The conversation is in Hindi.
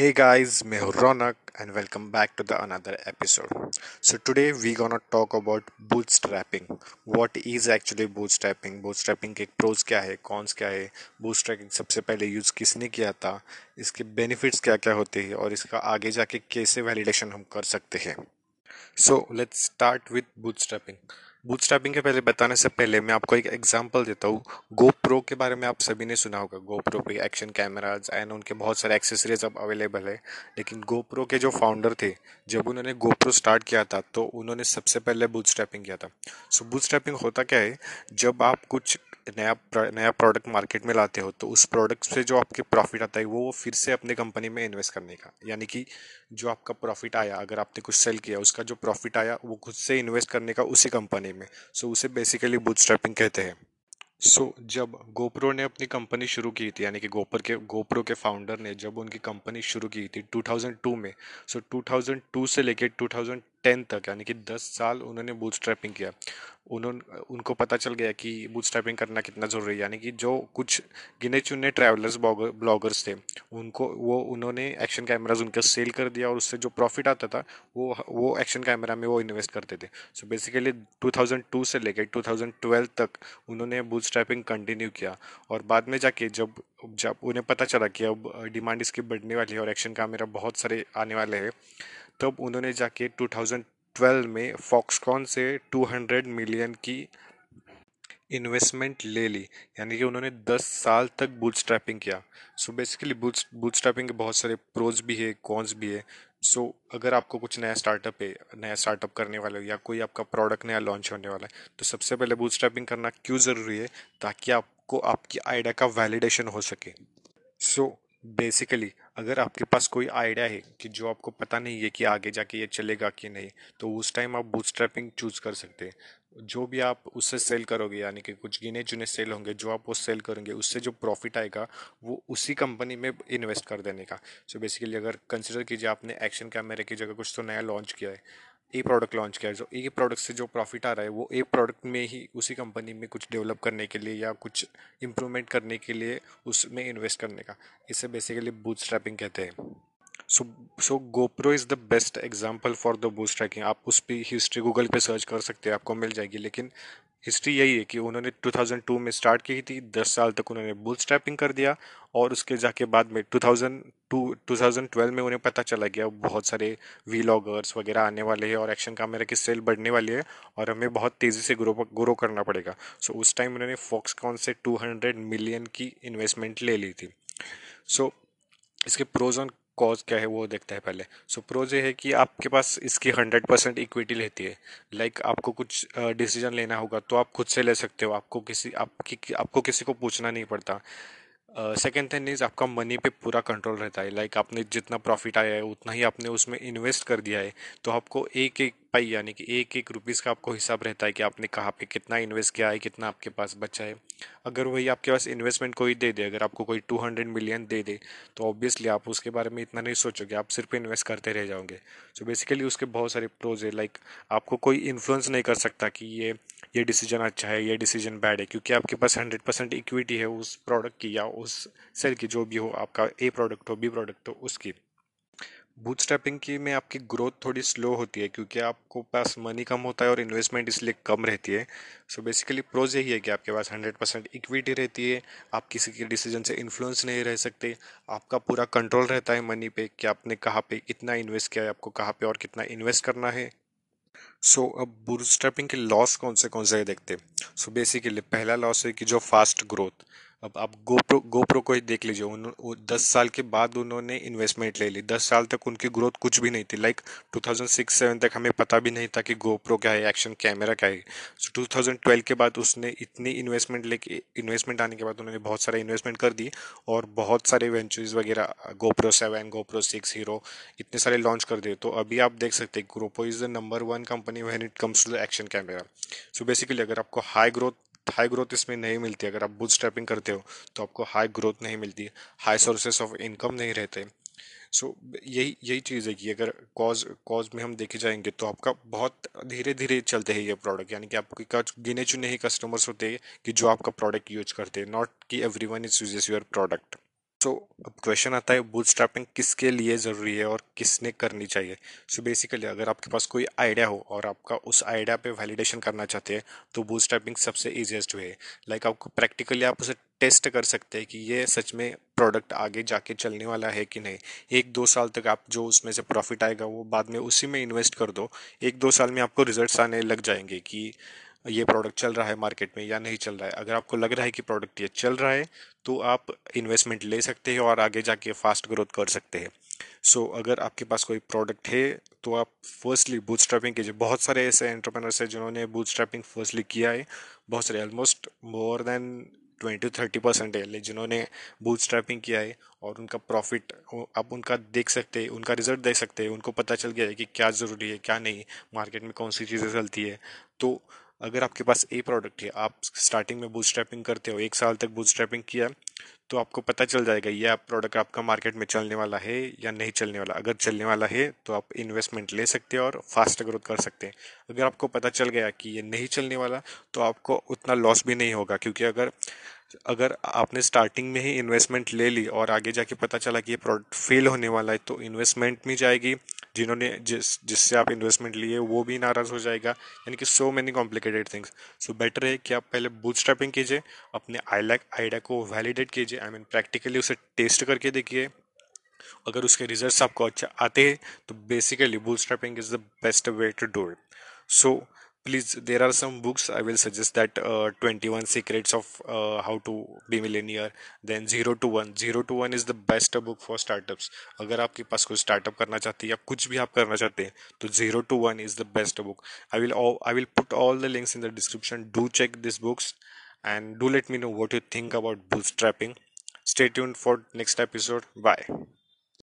Hey guys, हूँ रौनक and welcome back to the another episode. So today we gonna talk about bootstrapping. What is actually bootstrapping? Bootstrapping के pros क्या है कॉन्स क्या है bootstrapping सबसे पहले यूज़ किसने किया था इसके बेनिफिट्स क्या क्या होते हैं और इसका आगे जाके कैसे वैलिडेशन हम कर सकते हैं so let's start with bootstrapping bootstrapping के पहले बताने से पहले मैं आपको एक एग्जांपल देता हूँ। गोप्रो के बारे में आप सभी ने सुना होगा। गोप्रो पे एक्शन कैमराज एंड उनके बहुत सारे एक्सेसरीज अब अवेलेबल है। लेकिन गोप्रो के जो फाउंडर थे जब उन्होंने गोप्रो स्टार्ट किया था तो उन्होंने सबसे पहले बूटस्ट्रैपिंग किया था। सो so, बूटस्ट्रैपिंग होता क्या है? जब आप कुछ नया नया प्रोडक्ट मार्केट में लाते हो तो उस प्रोडक्ट से जो आपके प्रॉफिट आता है, वो फिर से अपने कंपनी में इन्वेस्ट करने का। यानी कि जो आपका प्रॉफिट आया, अगर आपने कुछ सेल किया, उसका जो प्रॉफिट आया, वो खुद से इन्वेस्ट करने का उसी कंपनी में। सो उसे बेसिकली बूटस्ट्रैपिंग कहते हैं। सो so, जब गोप्रो ने अपनी कंपनी शुरू की थी यानी कि गोपर के गोप्रो के फाउंडर ने जब उनकी कंपनी शुरू की थी 2002 में सो so, 2002 से लेके 2010 तक यानी कि 10 साल उन्होंने बूटस्ट्रैपिंग किया। उन्होंने उनको पता चल गया कि बूटस्ट्रैपिंग करना कितना ज़रूरी है यानी कि जो कुछ गिने चुने ट्रैवलर्स ब्लॉगर्स थे उनको, वो उन्होंने एक्शन कैमराज उनका सेल कर दिया और उससे जो प्रॉफिट आता था, वो वो एक्शन कैमरा में वो इन्वेस्ट करते थे। सो बेसिकली 2002 से लेकर 2012 तक उन्होंने बूटस्ट्रैपिंग कंटिन्यू किया। और बाद में जाके जब जब उन्हें पता चला कि अब डिमांड इसकी बढ़ने वाली है और एक्शन कैमरा बहुत सारे आने वाले हैं, तब उन्होंने जाके 2012 में फॉक्सकॉन से 200 मिलियन की इन्वेस्टमेंट ले ली। यानी कि उन्होंने 10 साल तक बूट स्ट्रैपिंग किया। So basically boot bootstrapping के बहुत सारे प्रोज भी है कॉन्स भी है। सो so, अगर आपको कुछ नया स्टार्टअप है नया स्टार्टअप करने वाले हो या कोई आपका प्रोडक्ट नया लॉन्च होने वाला है तो सबसे पहले बूट स्ट्रैपिंग करना क्यों ज़रूरी है? ताकि आपको आपकी आइडिया का वैलिडेशन हो सके। सो so, बेसिकली अगर आपके पास कोई आइडिया है कि जो आपको पता नहीं है कि आगे जाके ये चलेगा कि नहीं तो उस टाइम आप बूटस्ट्रैपिंग चूज़ कर सकते हैं। जो भी आप उससे सेल करोगे, यानी कि कुछ गिने चुने सेल होंगे, जो आप वो सेल करेंगे, उससे जो प्रॉफिट आएगा, वो उसी कंपनी में इन्वेस्ट कर देने का। सो so बेसिकली अगर कंसिडर कीजिए आपने एक्शन कैमरे की जगह कुछ तो नया लॉन्च किया है ए प्रोडक्ट लॉन्च किया है जो ए प्रोडक्ट से जो प्रॉफिट आ रहा है, वो ए प्रोडक्ट में ही उसी कंपनी में कुछ डेवलप करने के लिए या कुछ इम्प्रूवमेंट करने के लिए उसमें इन्वेस्ट करने का। इसे बेसिकली बूथ कहते हैं। So so GoPro is the best example for the bootstrapping आप उस पर हिस्ट्री गूगल पे सर्च कर सकते हैं आपको मिल जाएगी। लेकिन हिस्ट्री यही है कि उन्होंने 2002 में स्टार्ट की थी 10 साल तक उन्होंने बुल स्ट्रैपिंग कर दिया और उसके जाके बाद में 2002 2012 में उन्हें पता चला गया बहुत सारे वीलॉगर्स वगैरह आने वाले हैं और एक्शन कैमरा की सेल बढ़ने वाली है और हमें बहुत तेज़ी से ग्रो ग्रो करना पड़ेगा। सो so, उस टाइम उन्होंने फॉक्सकॉन से 200 मिलियन की इन्वेस्टमेंट ले ली थी। सो so, इसके प्रोज ऑन कॉज क्या है वो देखते हैं पहले। सो प्रोज ये है कि आपके पास इसकी हंड्रेड परसेंट इक्विटी रहती है। लाइक like आपको कुछ डिसीज़न लेना होगा तो आप खुद से ले सकते हो। आपको किसी, आपकी, आपको किसी को पूछना नहीं पड़ता। सेकेंड थिंग इज़ आपका मनी पे पूरा कंट्रोल रहता है। लाइक like आपने जितना प्रॉफिट आया है, उतना ही आपने उसमें इन्वेस्ट कर दिया है। तो आपको एक एक पाई, यानी कि एक एक रुपीज़ का आपको हिसाब रहता है कि आपने कहाँ पे कितना इन्वेस्ट किया है, कितना आपके पास बचा है। अगर वही आपके पास इन्वेस्टमेंट कोई दे दे, अगर आपको कोई टू हंड्रेड मिलियन दे दे तो ऑब्वियसली आप उसके बारे में इतना नहीं सोचोगे, आप सिर्फ़ इन्वेस्ट करते रह जाओगे। सो बेसिकली उसके बहुत सारे प्रोज है लाइक आपको कोई इन्फ्लुएंस नहीं कर सकता कि ये ये डिसीज़न अच्छा है, ये डिसीज़न बैड है, क्योंकि आपके पास हंड्रेड परसेंट इक्विटी है उस प्रोडक्ट की या उस सेल की, जो भी हो, आपका ए प्रोडक्ट हो बी प्रोडक्ट हो, उसकी। बूटस्ट्रैपिंग की में आपकी ग्रोथ थोड़ी स्लो होती है क्योंकि आपको पास मनी कम होता है और इन्वेस्टमेंट इसलिए कम रहती है। सो बेसिकली प्रोज यही है कि आपके पास हंड्रेड परसेंट इक्विटी रहती है आप किसी के डिसीज़न से इन्फ्लुएंस नहीं रह सकते आपका पूरा कंट्रोल रहता है मनी पे कि आपने कहाँ पे कितना इन्वेस्ट किया है आपको कहाँ पे और कितना इन्वेस्ट करना है। सो so, अब बूटस्ट्रैपिंग के लॉस कौन से कौन से है देखते सो बेसिकली पहला लॉस है कि जो फास्ट ग्रोथ अब आप गोप्रो गोप्रो को ही देख लीजिए। उन दस साल के बाद उन्होंने इन्वेस्टमेंट ले ली। दस साल तक उनकी ग्रोथ कुछ भी नहीं थी। Like two thousand six seven तक हमें पता भी नहीं था कि गोप्रो क्या है एक्शन कैमरा क्या है। सो टू थाउज़ेंड ट्वेल्व के बाद उसने इतनी इन्वेस्टमेंट लेके इन्वेस्टमेंट आने के बाद उन्होंने बहुत सारा इन्वेस्टमेंट कर दी और बहुत सारे वेंचर्स वगैरह GoPro seven GoPro six Hero इतने सारे लॉन्च कर दिए। तो अभी आप देख सकते हैं GoPro is the number one company when it comes to the action camera so basically अगर आपको हाई ग्रोथ हाई ग्रोथ इसमें नहीं मिलती अगर आप बूथ स्टेपिंग करते हो तो आपको हाई ग्रोथ नहीं मिलती हाई सोर्सेस ऑफ़ इनकम नहीं रहते। सो so, यही यही चीज़ है कि अगर कॉज कॉज में हम देखे जाएँगे तो आपका बहुत धीरे धीरे चलते हैं ये प्रोडक्ट यानी कि आपके गिने चुने ही कस्टमर्स होते हैं कि जो आपका प्रोडक्ट यूज़ करते हैं नॉट कि everyone is uses your product so अब क्वेश्चन आता है बूटस्ट्रैपिंग किसके लिए ज़रूरी है और किसने करनी चाहिए? सो so बेसिकली अगर आपके पास कोई आइडिया हो और आपका उस आइडिया पे वैलिडेशन करना चाहते हैं तो बूटस्ट्रैपिंग सबसे ईजिएस्ट वे है। लाइक आपको प्रैक्टिकली आप उसे टेस्ट कर सकते हैं कि ये सच में प्रोडक्ट आगे जाके चलने वाला है कि नहीं। एक दो साल तक आप जो उसमें से प्रॉफिट आएगा, वो बाद में उसी में इन्वेस्ट कर दो। एक दो साल में आपको रिजल्ट्स आने लग जाएँगे कि ये प्रोडक्ट चल रहा है मार्केट में या नहीं चल रहा है। अगर आपको लग रहा है कि प्रोडक्ट ये चल रहा है तो आप इन्वेस्टमेंट ले सकते हैं और आगे जाके फास्ट ग्रोथ कर सकते हैं। सो so, अगर आपके पास कोई प्रोडक्ट है तो आप फर्स्टली बूथ स्ट्रैपिंग कीजिए। बहुत सारे ऐसे एंटरप्रेनर्स हैं जिन्होंने बूथ स्ट्रैपिंग फर्स्टली किया है। बहुत सारे almost more than twenty thirty percent है जिन्होंने बूथ स्ट्रैपिंग किया है और उनका प्रॉफिट आप उनका देख सकते हैं उनका रिज़ल्ट देख सकते हैं उनको पता चल गया है कि क्या ज़रूरी है क्या नहीं मार्केट में कौन सी चीज़ें चलती है। तो अगर आपके पास ए प्रोडक्ट है, आप स्टार्टिंग में बूथ करते हो, एक साल तक बूथ स्ट्रैपिंग किया तो आपको पता चल जाएगा ये आप प्रोडक्ट आपका मार्केट में चलने वाला है या नहीं चलने वाला। अगर चलने वाला है तो आप इन्वेस्टमेंट ले सकते हैं और फास्ट ग्रोथ कर सकते हैं। अगर आपको पता चल गया कि ये नहीं चलने वाला तो आपको उतना लॉस भी नहीं होगा, क्योंकि अगर अगर आपने स्टार्टिंग में ही इन्वेस्टमेंट ले ली और आगे जाके पता चला कि ये प्रोडक्ट फेल होने वाला है तो इन्वेस्टमेंट भी जाएगी। जिन्होंने जिस, जिससे आप इन्वेस्टमेंट लिए, वो भी नाराज़ हो जाएगा। यानी कि so many complicated things so better है कि आप पहले बूथ स्ट्रैपिंग कीजिए, अपने आई लैक आइडिया को वैलिडेट कीजिए आई मीन प्रैक्टिकली उसे टेस्ट करके देखिए। अगर उसके रिज़ल्ट आपको अच्छा आते हैं तो basically bootstrapping is the best way to do it so please there are some books i will suggest that uh, 21 secrets of uh, how to be millionaire then 0 to 1 0 to 1 is the best book for startups अगर आपके पास कोई स्टार्टअप करना चाहते हैं या कुछ भी आप करना चाहते हैं तो 0 to 1 is the best book i will all, i will put all the links in the description do check these books and do let me know what you think about bootstrapping stay tuned for next episode bye